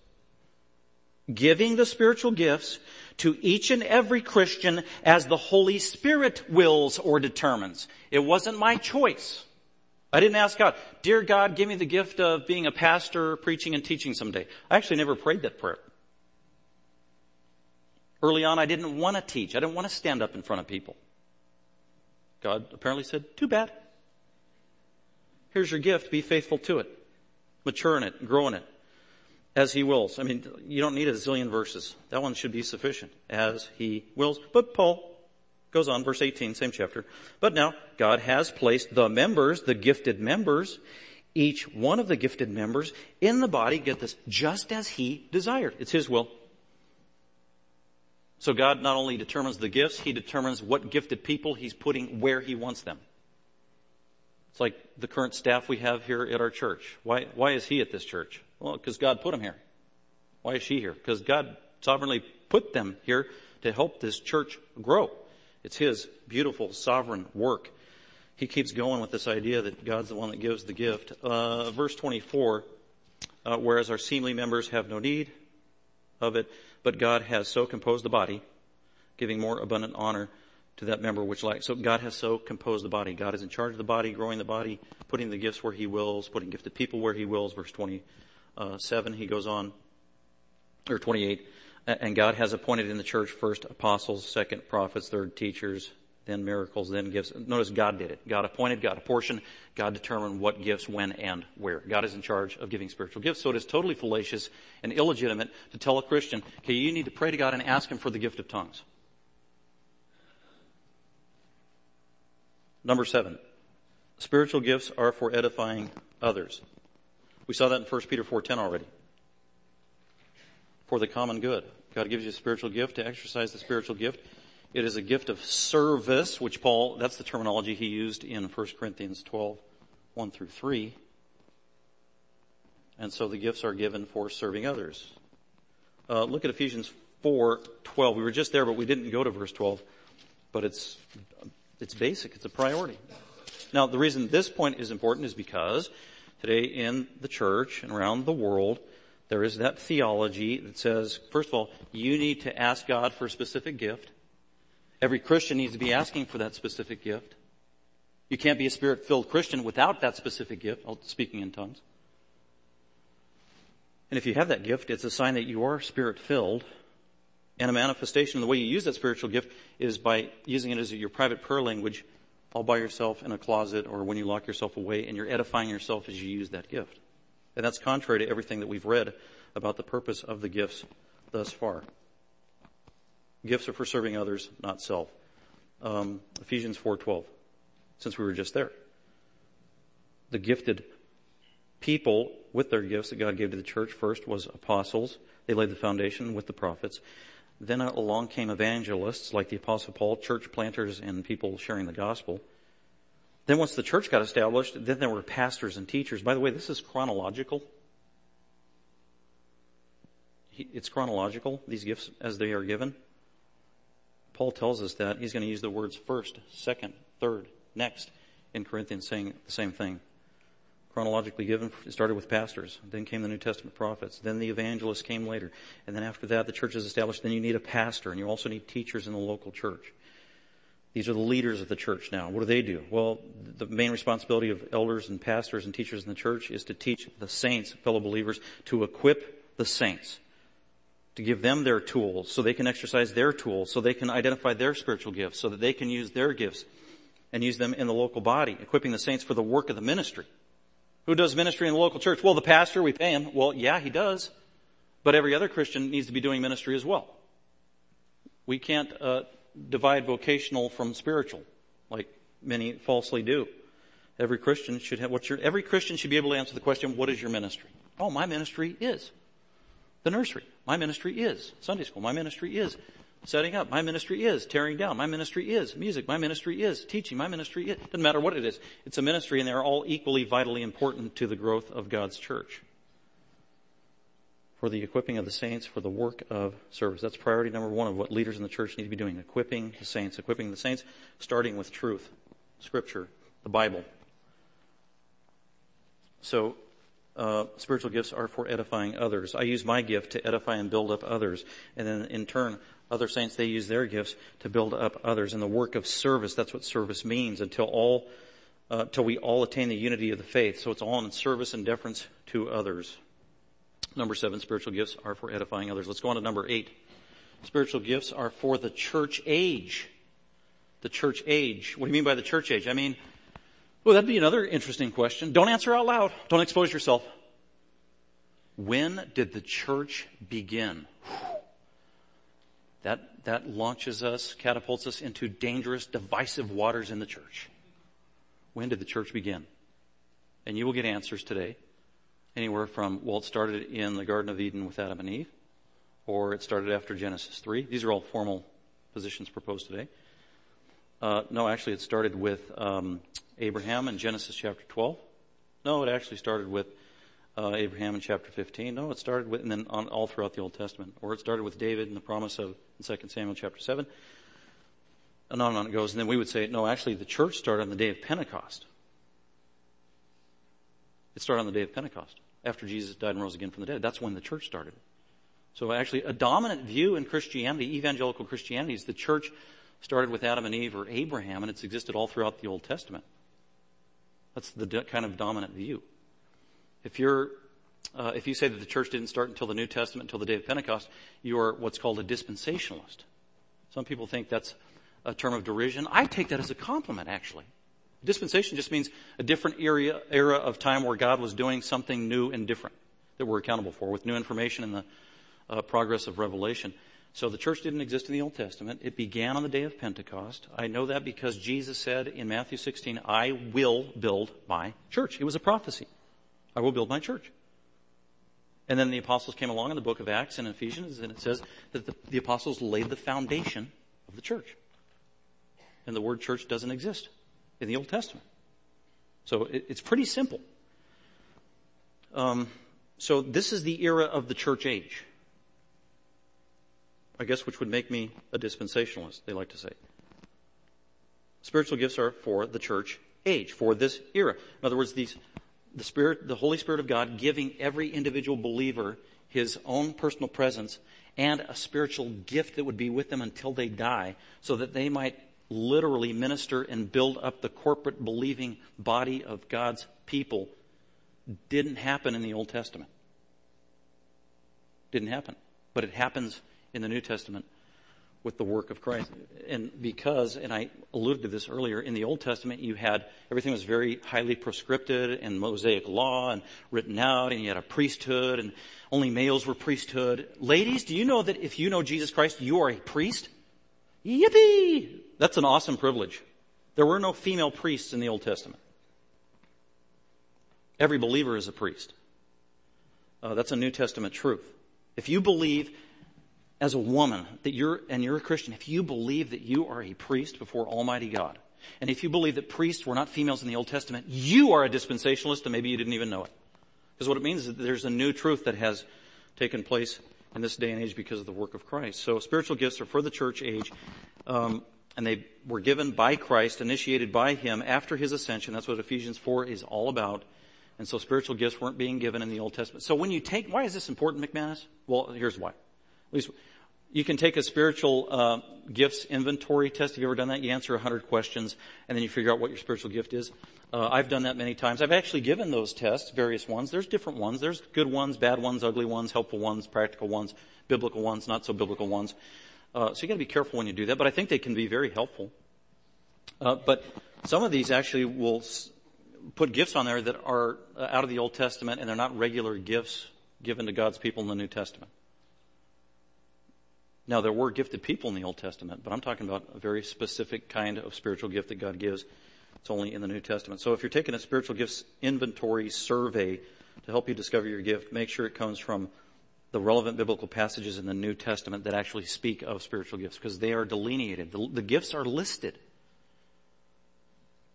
Giving the spiritual gifts to each and every Christian as the Holy Spirit wills or determines. It wasn't my choice. I didn't ask God, Dear God, give me the gift of being a pastor, preaching and teaching someday. I actually never prayed that prayer. Early on, I didn't want to teach. I didn't want to stand up in front of people. God apparently said, too bad. Here's your gift. Be faithful to it. Mature in it. Grow in it. As he wills. I mean, you don't need a zillion verses. That one should be sufficient. As he wills. But Paul Goes on, verse 18, same chapter. But now, God has placed the members, the gifted members, each one of the gifted members in the body, get this, just as He desired. It's His will. So God not only determines the gifts, He determines what gifted people He's putting where He wants them. It's like the current staff we have here at our church. Why, why is he at this church? Well, because God put him here. Why is she here? Because God sovereignly put them here to help this church grow. It's His beautiful sovereign work. he keeps going with this idea that God's the one that gives the gift. Uh, verse 24, uh, whereas our seemly members have no need of it, but God has so composed the body, giving more abundant honor to that member which lacks. So God has so composed the body. God is in charge of the body, growing the body, putting the gifts where He wills, putting gifted people where He wills. Verse 27, He goes on, or 28, and God has appointed in the church first apostles, second prophets, third teachers, then miracles, then gifts. Notice God did it. God appointed, God apportioned, God determined what gifts, when, and where. God is in charge of giving spiritual gifts. So it is totally fallacious and illegitimate to tell a Christian, okay, you need to pray to God and ask Him for the gift of tongues. Number seven, spiritual gifts are for edifying others. We saw that in 1 Peter 4.10 already. For the common good. God gives you a spiritual gift to exercise the spiritual gift it is a gift of service, which Paul, that's the terminology he used in 1 Corinthians 12, 1 through 3. And so the gifts are given for serving others. Uh, look at Ephesians 4, 12. We were just there, but we didn't go to verse 12. But it's, it's basic. It's a priority. Now, the reason this point is important is because today in the church and around the world, there is that theology that says, first of all, you need to ask God for a specific gift. Every Christian needs to be asking for that specific gift. You can't be a spirit filled Christian without that specific gift, oh, speaking in tongues. And if you have that gift, it's a sign that you are spirit filled. And a manifestation of the way you use that spiritual gift is by using it as your private prayer language all by yourself in a closet or when you lock yourself away and you're edifying yourself as you use that gift. And that's contrary to everything that we've read about the purpose of the gifts thus far. Gifts are for serving others, not self. Um, Ephesians 4:12. Since we were just there, the gifted people with their gifts that God gave to the church first was apostles. They laid the foundation with the prophets. Then along came evangelists like the apostle Paul, church planters and people sharing the gospel. Then once the church got established, then there were pastors and teachers. By the way, this is chronological. It's chronological, these gifts as they are given. Paul tells us that he's going to use the words first, second, third, next in Corinthians saying the same thing. Chronologically given, it started with pastors. Then came the New Testament prophets. Then the evangelists came later. And then after that, the church is established. Then you need a pastor and you also need teachers in the local church. These are the leaders of the church now. What do they do? Well, the main responsibility of elders and pastors and teachers in the church is to teach the saints, fellow believers, to equip the saints to give them their tools so they can exercise their tools, so they can identify their spiritual gifts, so that they can use their gifts and use them in the local body, equipping the saints for the work of the ministry. Who does ministry in the local church? Well, the pastor, we pay him. Well, yeah, he does. But every other Christian needs to be doing ministry as well. We can't uh, divide vocational from spiritual, like many falsely do. Every Christian should have what's your every Christian should be able to answer the question, what is your ministry? Oh, my ministry is the nursery. My ministry is Sunday school. My ministry is setting up. My ministry is tearing down. My ministry is music. My ministry is teaching. My ministry is, doesn't matter what it is. It's a ministry and they're all equally vitally important to the growth of God's church. For the equipping of the saints for the work of service. That's priority number one of what leaders in the church need to be doing. Equipping the saints. Equipping the saints, starting with truth, scripture, the Bible. So uh, spiritual gifts are for edifying others. I use my gift to edify and build up others. And then in turn, other saints, they use their gifts to build up others. And the work of service, that's what service means until all, uh, till we all attain the unity of the faith. So it's all in service and deference to others. Number seven, spiritual gifts are for edifying others. Let's go on to number eight. Spiritual gifts are for the church age. The church age. What do you mean by the church age? I mean, well, that'd be another interesting question. Don't answer out loud. Don't expose yourself. When did the church begin? That, that launches us, catapults us into dangerous, divisive waters in the church. When did the church begin? And you will get answers today. Anywhere from, well, it started in the Garden of Eden with Adam and Eve, or it started after Genesis 3. These are all formal positions proposed today. Uh, no, actually, it started with um, Abraham in Genesis chapter 12. No, it actually started with uh, Abraham in chapter 15. No, it started with, and then on, all throughout the Old Testament. Or it started with David and the promise of in 2 Samuel chapter 7. and on and on it goes. And then we would say, no, actually the church started on the day of Pentecost. It started on the day of Pentecost after Jesus died and rose again from the dead. That's when the church started. So actually a dominant view in Christianity, evangelical Christianity, is the church started with Adam and Eve or Abraham and it's existed all throughout the Old Testament. That's the kind of dominant view. If you're, uh, if you say that the church didn't start until the New Testament, until the day of Pentecost, you are what's called a dispensationalist. Some people think that's a term of derision. I take that as a compliment, actually. Dispensation just means a different area, era of time where God was doing something new and different that we're accountable for with new information and the uh, progress of revelation. So the church didn't exist in the Old Testament. It began on the day of Pentecost. I know that because Jesus said in Matthew 16, I will build my church. It was a prophecy. I will build my church. And then the apostles came along in the book of Acts and Ephesians and it says that the, the apostles laid the foundation of the church. And the word church doesn't exist in the Old Testament. So it, it's pretty simple. Um, so this is the era of the church age. I guess which would make me a dispensationalist, they like to say. Spiritual gifts are for the church age, for this era. In other words, these, the Spirit, the Holy Spirit of God giving every individual believer his own personal presence and a spiritual gift that would be with them until they die so that they might literally minister and build up the corporate believing body of God's people didn't happen in the Old Testament. Didn't happen. But it happens in the New Testament with the work of Christ. And because, and I alluded to this earlier, in the Old Testament you had, everything was very highly prescripted and Mosaic law and written out and you had a priesthood and only males were priesthood. Ladies, do you know that if you know Jesus Christ, you are a priest? Yippee! That's an awesome privilege. There were no female priests in the Old Testament. Every believer is a priest. Uh, that's a New Testament truth. If you believe as a woman that you're, and you're a Christian, if you believe that you are a priest before Almighty God, and if you believe that priests were not females in the Old Testament, you are a dispensationalist and maybe you didn't even know it. Because what it means is that there's a new truth that has taken place in this day and age because of the work of Christ. So spiritual gifts are for the church age, um, and they were given by Christ, initiated by Him after His ascension. That's what Ephesians 4 is all about. And so spiritual gifts weren't being given in the Old Testament. So when you take, why is this important, McManus? Well, here's why. At least you can take a spiritual uh, gifts inventory test. Have you ever done that? You answer 100 questions, and then you figure out what your spiritual gift is. Uh, I've done that many times. I've actually given those tests, various ones. There's different ones. There's good ones, bad ones, ugly ones, helpful ones, practical ones, biblical ones, not so biblical ones. Uh, so you got to be careful when you do that. But I think they can be very helpful. Uh, but some of these actually will s- put gifts on there that are uh, out of the Old Testament, and they're not regular gifts given to God's people in the New Testament. Now, there were gifted people in the Old Testament, but I'm talking about a very specific kind of spiritual gift that God gives. It's only in the New Testament. So if you're taking a spiritual gifts inventory survey to help you discover your gift, make sure it comes from the relevant biblical passages in the New Testament that actually speak of spiritual gifts because they are delineated. The, the gifts are listed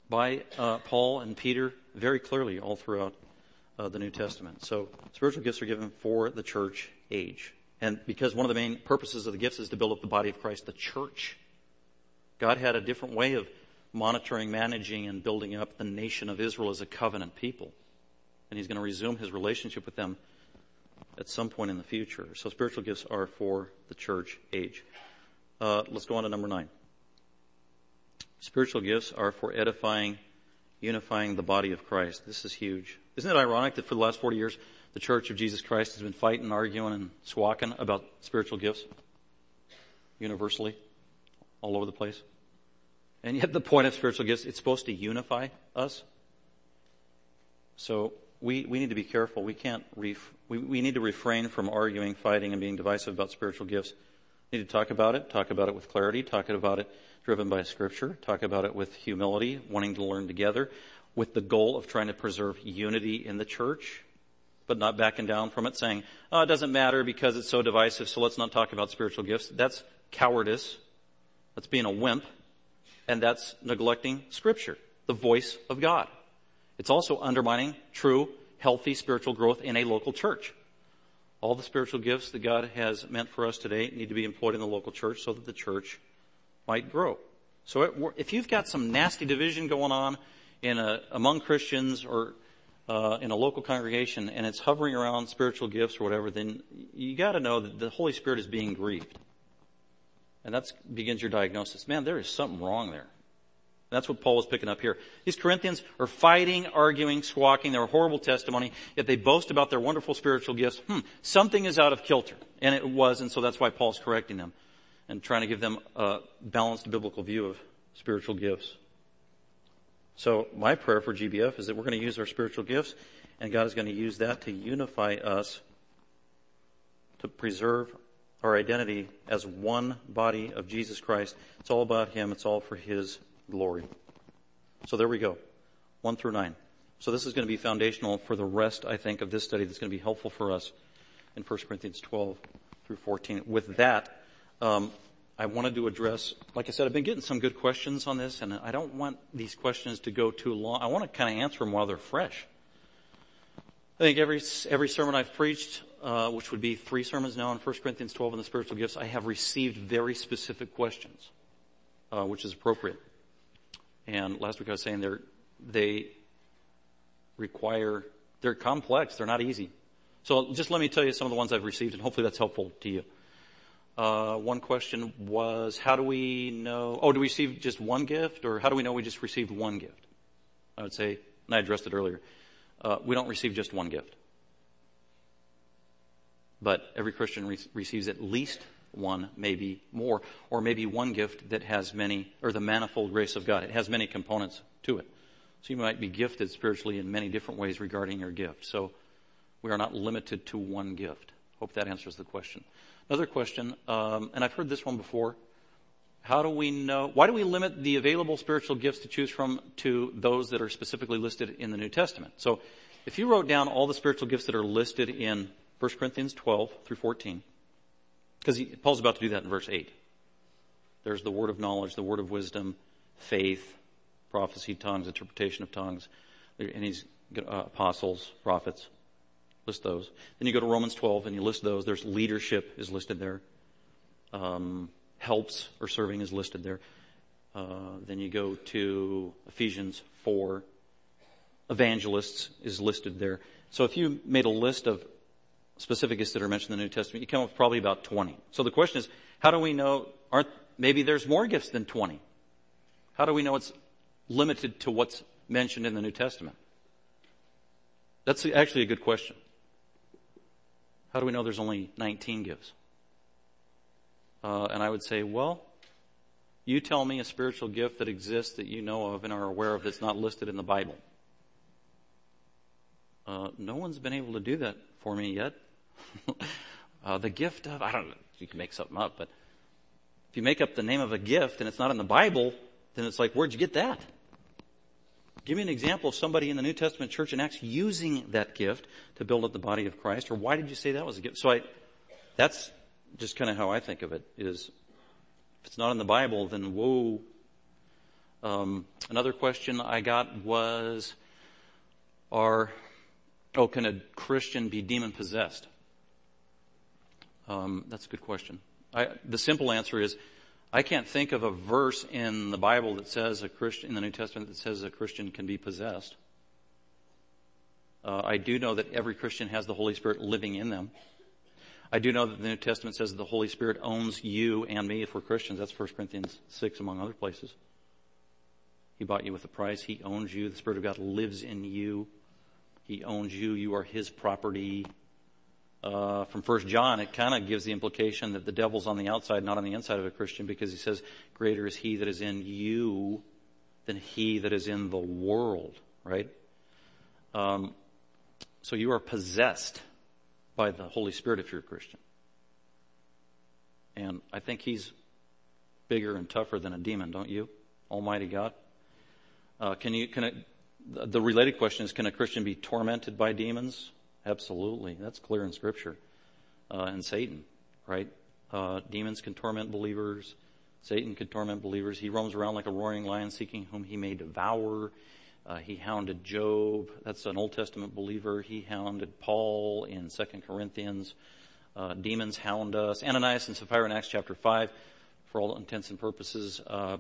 by uh, Paul and Peter very clearly all throughout uh, the New Testament. So spiritual gifts are given for the church age. And because one of the main purposes of the gifts is to build up the body of Christ, the church. God had a different way of monitoring, managing, and building up the nation of Israel as a covenant people. And he's going to resume his relationship with them at some point in the future. So spiritual gifts are for the church age. Uh, let's go on to number nine. Spiritual gifts are for edifying, unifying the body of Christ. This is huge. Isn't it ironic that for the last 40 years, the Church of Jesus Christ has been fighting, arguing, and squawking about spiritual gifts universally, all over the place. And yet the point of spiritual gifts, it's supposed to unify us. So we, we need to be careful. We can't, ref, we, we need to refrain from arguing, fighting, and being divisive about spiritual gifts. We need to talk about it, talk about it with clarity, talk about it driven by scripture, talk about it with humility, wanting to learn together, with the goal of trying to preserve unity in the church, but not backing down from it, saying, oh, it doesn't matter because it's so divisive, so let's not talk about spiritual gifts. That's cowardice. That's being a wimp. And that's neglecting scripture, the voice of God. It's also undermining true, healthy spiritual growth in a local church. All the spiritual gifts that God has meant for us today need to be employed in the local church so that the church might grow. So if you've got some nasty division going on in a, among Christians or uh, in a local congregation and it's hovering around spiritual gifts or whatever, then you got to know that the Holy Spirit is being grieved. And that begins your diagnosis. Man, there is something wrong there. That's what Paul was picking up here. These Corinthians are fighting, arguing, squawking. They're a horrible testimony, yet they boast about their wonderful spiritual gifts. Hmm, something is out of kilter. And it was, and so that's why Paul's correcting them and trying to give them a balanced biblical view of spiritual gifts. So my prayer for GBF is that we're going to use our spiritual gifts and God is going to use that to unify us to preserve our identity as one body of Jesus Christ. It's all about Him. It's all for His glory. So there we go. One through nine. So this is going to be foundational for the rest, I think, of this study that's going to be helpful for us in 1 Corinthians 12 through 14. With that, um, I wanted to address, like I said, I've been getting some good questions on this, and I don't want these questions to go too long. I want to kind of answer them while they're fresh. I think every every sermon I've preached, uh, which would be three sermons now in 1 Corinthians 12 and the spiritual gifts, I have received very specific questions, uh, which is appropriate. And last week I was saying they're, they require, they're complex, they're not easy. So just let me tell you some of the ones I've received and hopefully that's helpful to you. Uh, one question was, how do we know, oh, do we receive just one gift or how do we know we just received one gift? I would say, and I addressed it earlier, uh, we don't receive just one gift. But every Christian re- receives at least one, maybe more, or maybe one gift that has many, or the manifold grace of God. It has many components to it. So you might be gifted spiritually in many different ways regarding your gift. So we are not limited to one gift. Hope that answers the question. Another question, um, and I've heard this one before. How do we know, why do we limit the available spiritual gifts to choose from to those that are specifically listed in the New Testament? So if you wrote down all the spiritual gifts that are listed in 1 Corinthians 12 through 14, because Paul's about to do that in verse 8. There's the word of knowledge, the word of wisdom, faith, prophecy, tongues, interpretation of tongues, and he's uh, apostles, prophets. List those. Then you go to Romans 12 and you list those. There's leadership is listed there. Um, helps or serving is listed there. Uh, then you go to Ephesians 4. Evangelists is listed there. So if you made a list of specifics that are mentioned in the New Testament, you come up with probably about 20. So the question is, how do we know, aren't, maybe there's more gifts than 20? How do we know it's limited to what's mentioned in the New Testament? That's actually a good question. How do we know there's only 19 gifts? Uh, and I would say, well, you tell me a spiritual gift that exists that you know of and are aware of that's not listed in the Bible. Uh, no one's been able to do that for me yet. [laughs] uh, the gift of, I don't know, you can make something up, but if you make up the name of a gift and it's not in the Bible, then it's like, where'd you get that? Give me an example of somebody in the New Testament church in Acts using that gift to build up the body of Christ, or why did you say that was a gift? So I, that's just kind of how I think of it is, if it's not in the Bible, then whoa. Um, another question I got was, are Oh, can a Christian be demon possessed? Um, that's a good question. I, the simple answer is, I can't think of a verse in the Bible that says a Christian, in the New Testament that says a Christian can be possessed. Uh, I do know that every Christian has the Holy Spirit living in them. I do know that the New Testament says that the Holy Spirit owns you and me if we're Christians. That's 1 Corinthians 6 among other places. He bought you with a price. He owns you. The Spirit of God lives in you. He owns you. You are his property. Uh, from First John, it kind of gives the implication that the devil's on the outside, not on the inside of a Christian, because he says, "Greater is he that is in you than he that is in the world." Right? Um, so you are possessed by the Holy Spirit if you're a Christian, and I think he's bigger and tougher than a demon, don't you? Almighty God. Uh, can you can it the related question is, can a Christian be tormented by demons? Absolutely. That's clear in scripture. Uh, and Satan, right? Uh, demons can torment believers. Satan can torment believers. He roams around like a roaring lion seeking whom he may devour. Uh, he hounded Job. That's an Old Testament believer. He hounded Paul in Second Corinthians. Uh, demons hound us. Ananias and Sapphira in Acts chapter 5, for all intents and purposes, uh,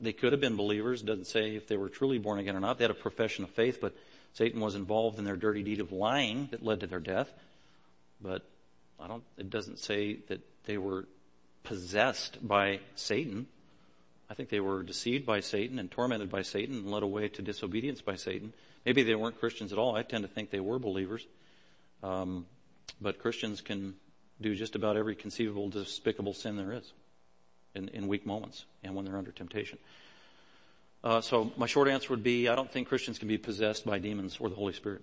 they could have been believers. Doesn't say if they were truly born again or not. They had a profession of faith, but Satan was involved in their dirty deed of lying that led to their death. But I don't, it doesn't say that they were possessed by Satan. I think they were deceived by Satan and tormented by Satan and led away to disobedience by Satan. Maybe they weren't Christians at all. I tend to think they were believers. Um, but Christians can do just about every conceivable despicable sin there is in, in weak moments and when they're under temptation. Uh, so my short answer would be, I don't think Christians can be possessed by demons or the Holy Spirit.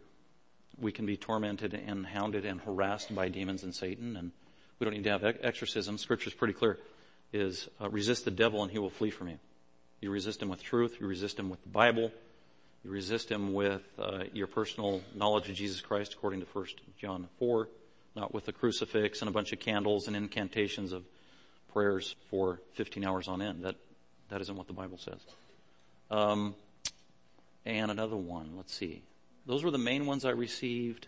We can be tormented and hounded and harassed by demons and Satan, and we don't need to have exorcism. Scripture's pretty clear: is uh, resist the devil and he will flee from you. You resist him with truth. You resist him with the Bible. You resist him with uh, your personal knowledge of Jesus Christ, according to 1 John 4, not with a crucifix and a bunch of candles and incantations of prayers for 15 hours on end. That that isn't what the Bible says. Um, and another one. Let's see. Those were the main ones I received.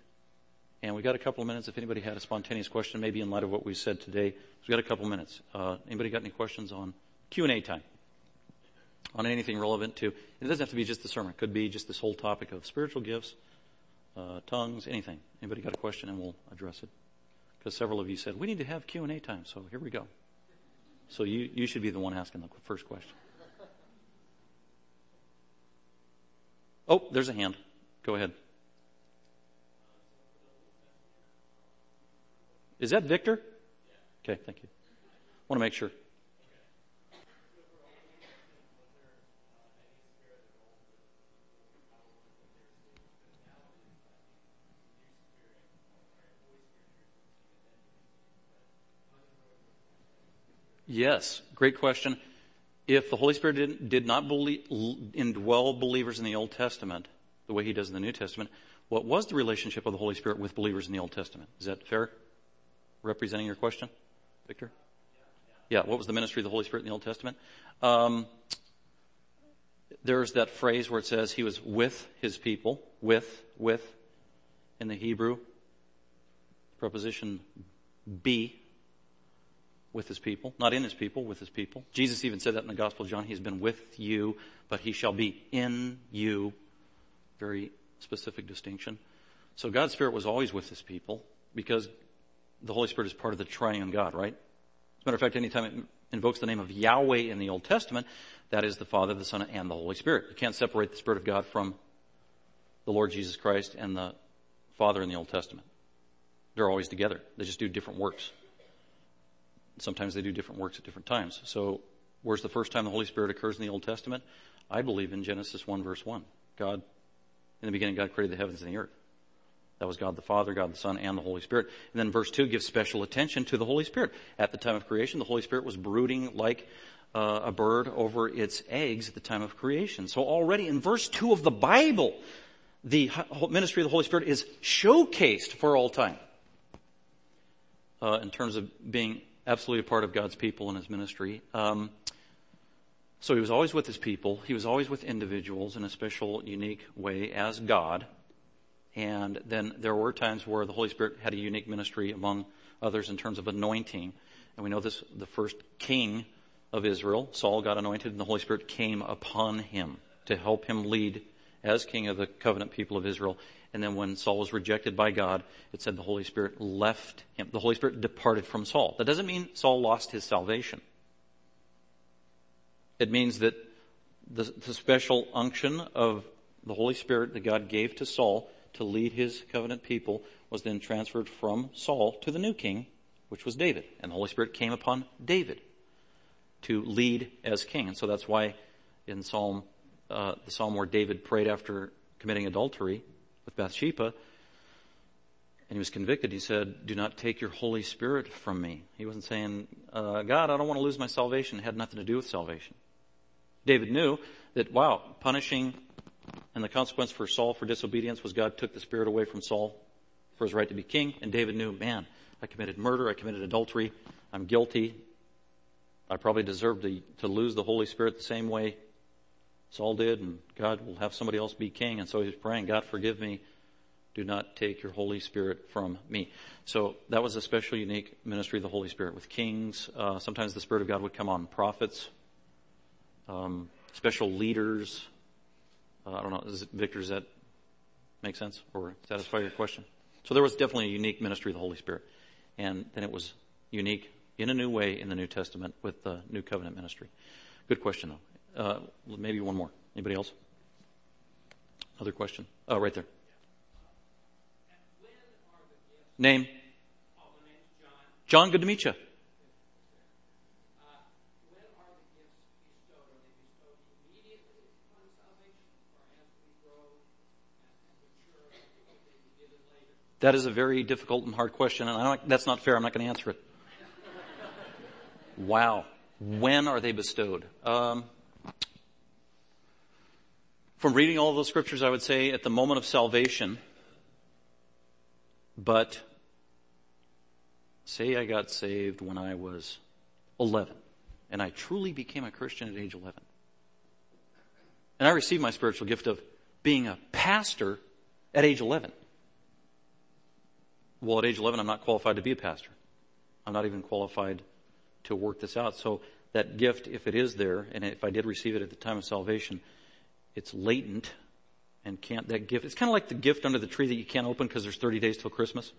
And we got a couple of minutes. If anybody had a spontaneous question, maybe in light of what we said today, we got a couple of minutes. Uh, anybody got any questions on Q and A time? On anything relevant to? It doesn't have to be just the sermon. It could be just this whole topic of spiritual gifts, uh, tongues, anything. Anybody got a question, and we'll address it. Because several of you said we need to have Q and A time. So here we go. So you you should be the one asking the first question. Oh, there's a hand. Go ahead. Is that Victor? Okay, thank you. I Want to make sure. Yes, great question if the Holy Spirit did, did not believe, indwell believers in the Old Testament the way He does in the New Testament, what was the relationship of the Holy Spirit with believers in the Old Testament? Is that fair? Representing your question, Victor? Yeah, what was the ministry of the Holy Spirit in the Old Testament? Um, there's that phrase where it says he was with his people, with, with, in the Hebrew. Preposition be, with his people, not in his people, with his people. Jesus even said that in the Gospel of John. He's been with you, but he shall be in you. Very specific distinction. So God's Spirit was always with his people because the Holy Spirit is part of the triune God, right? As a matter of fact, anytime it invokes the name of Yahweh in the Old Testament, that is the Father, the Son, and the Holy Spirit. You can't separate the Spirit of God from the Lord Jesus Christ and the Father in the Old Testament. They're always together. They just do different works sometimes they do different works at different times. So where's the first time the Holy Spirit occurs in the Old Testament? I believe in Genesis 1 verse 1. God, in the beginning, God created the heavens and the earth. That was God the Father, God the Son, and the Holy Spirit. And then verse 2 gives special attention to the Holy Spirit. At the time of creation, the Holy Spirit was brooding like uh, a bird over its eggs at the time of creation. So already in verse 2 of the Bible, the ministry of the Holy Spirit is showcased for all time. Uh, in terms of being absolutely a part of God's people and his ministry. Um, so he was always with his people. He was always with individuals in a special, unique way as God. And then there were times where the Holy Spirit had a unique ministry among others in terms of anointing. And we know this, the first king of Israel, Saul got anointed and the Holy Spirit came upon him to help him lead as king of the covenant people of Israel. And then when Saul was rejected by God, it said the Holy Spirit left him. The Holy Spirit departed from Saul. That doesn't mean Saul lost his salvation. It means that the, the special unction of the Holy Spirit that God gave to Saul to lead his covenant people was then transferred from Saul to the new king, which was David. And the Holy Spirit came upon David to lead as king. And so that's why in Psalm, uh, the Psalm where David prayed after committing adultery, with Bathsheba, and he was convicted, he said, do not take your Holy Spirit from me. He wasn't saying, uh, God, I don't want to lose my salvation. It had nothing to do with salvation. David knew that, wow, punishing and the consequence for Saul for disobedience was God took the Spirit away from Saul for his right to be king. And David knew, man, I committed murder. I committed adultery. I'm guilty. I probably deserve to, to lose the Holy Spirit the same way Saul did, and God will have somebody else be king. And so he's praying, God forgive me. Do not take your Holy Spirit from me. So that was a special, unique ministry of the Holy Spirit with kings. Uh, sometimes the Spirit of God would come on prophets. um, special leaders. Uh, I don't know, it, Victor, does that make sense or satisfy your question? So there was definitely a unique ministry of the Holy Spirit. And then it was unique in a new way in the New Testament with the New Covenant ministry. Good question, though. Uh, maybe one more. Anybody else? Other question? Oh, right there. Name? John, good to meet you. That is a very difficult and hard question, and not, that's not fair. I'm not going to answer it. wow. When are they bestowed? Um, from reading all those scriptures, I would say at the moment of salvation, but say I got saved when I was 11, and I truly became a Christian at age 11. And I received my spiritual gift of being a pastor at age 11. Well, at age 11, I'm not qualified to be a pastor. I'm not even qualified to work this out. So that gift, if it is there, and if I did receive it at the time of salvation, it's latent and can't, that gift, it's kind of like the gift under the tree that you can't open because there's 30 days till Christmas.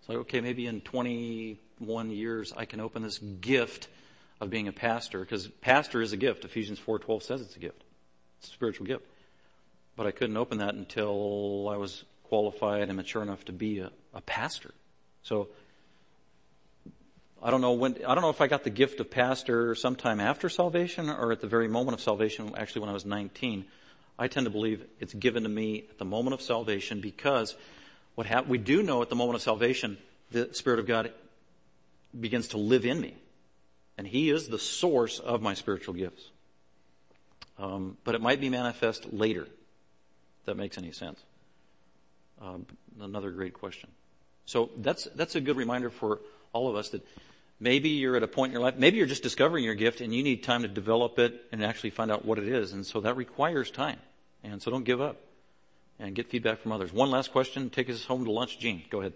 It's like, okay, maybe in 21 years I can open this gift of being a pastor because pastor is a gift. Ephesians 4.12 says it's a gift. It's a spiritual gift. But I couldn't open that until I was qualified and mature enough to be a, a pastor. So, I don't know when, I don't know if I got the gift of pastor sometime after salvation or at the very moment of salvation, actually when I was 19. I tend to believe it's given to me at the moment of salvation because what hap- we do know at the moment of salvation, the Spirit of God begins to live in me. And He is the source of my spiritual gifts. Um, but it might be manifest later, if that makes any sense. Um, another great question. So that's, that's a good reminder for all of us that Maybe you're at a point in your life, maybe you're just discovering your gift and you need time to develop it and actually find out what it is. And so that requires time. And so don't give up and get feedback from others. One last question. Take us home to lunch. Gene, go ahead.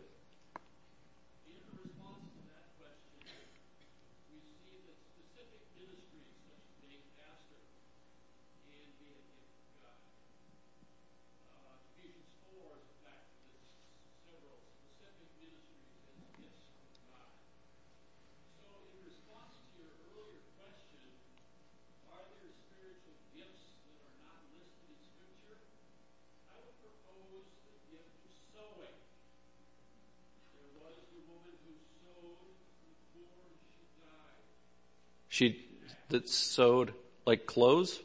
She that sewed like clothes?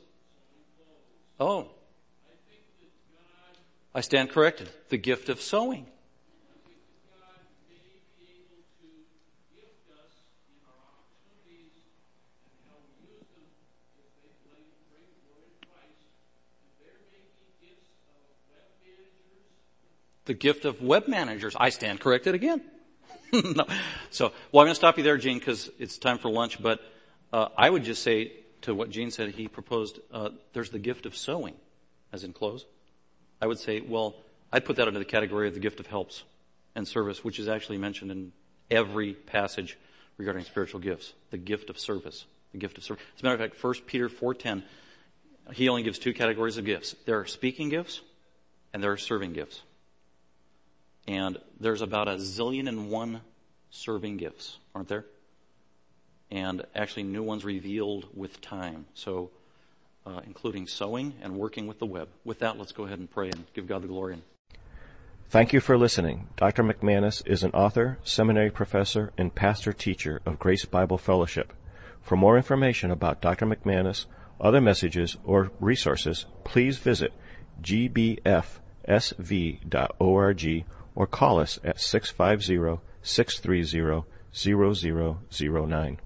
Oh. I stand corrected. The gift of sewing. the gift of web managers. I stand corrected again. [laughs] no. So, well, I'm going to stop you there, Gene, because it's time for lunch, but uh, I would just say to what Gene said, he proposed, uh, there's the gift of sewing, as in clothes. I would say, well, I'd put that under the category of the gift of helps and service, which is actually mentioned in every passage regarding spiritual gifts. The gift of service. The gift of service. As a matter of fact, 1 Peter 4.10, he only gives two categories of gifts. There are speaking gifts and there are serving gifts. And there's about a zillion and one serving gifts, aren't there? And actually new ones revealed with time. So, uh, including sewing and working with the web. With that, let's go ahead and pray and give God the glory. Thank you for listening. Dr. McManus is an author, seminary professor, and pastor teacher of Grace Bible Fellowship. For more information about Dr. McManus, other messages, or resources, please visit gbfsv.org or call us at 650 630 0009.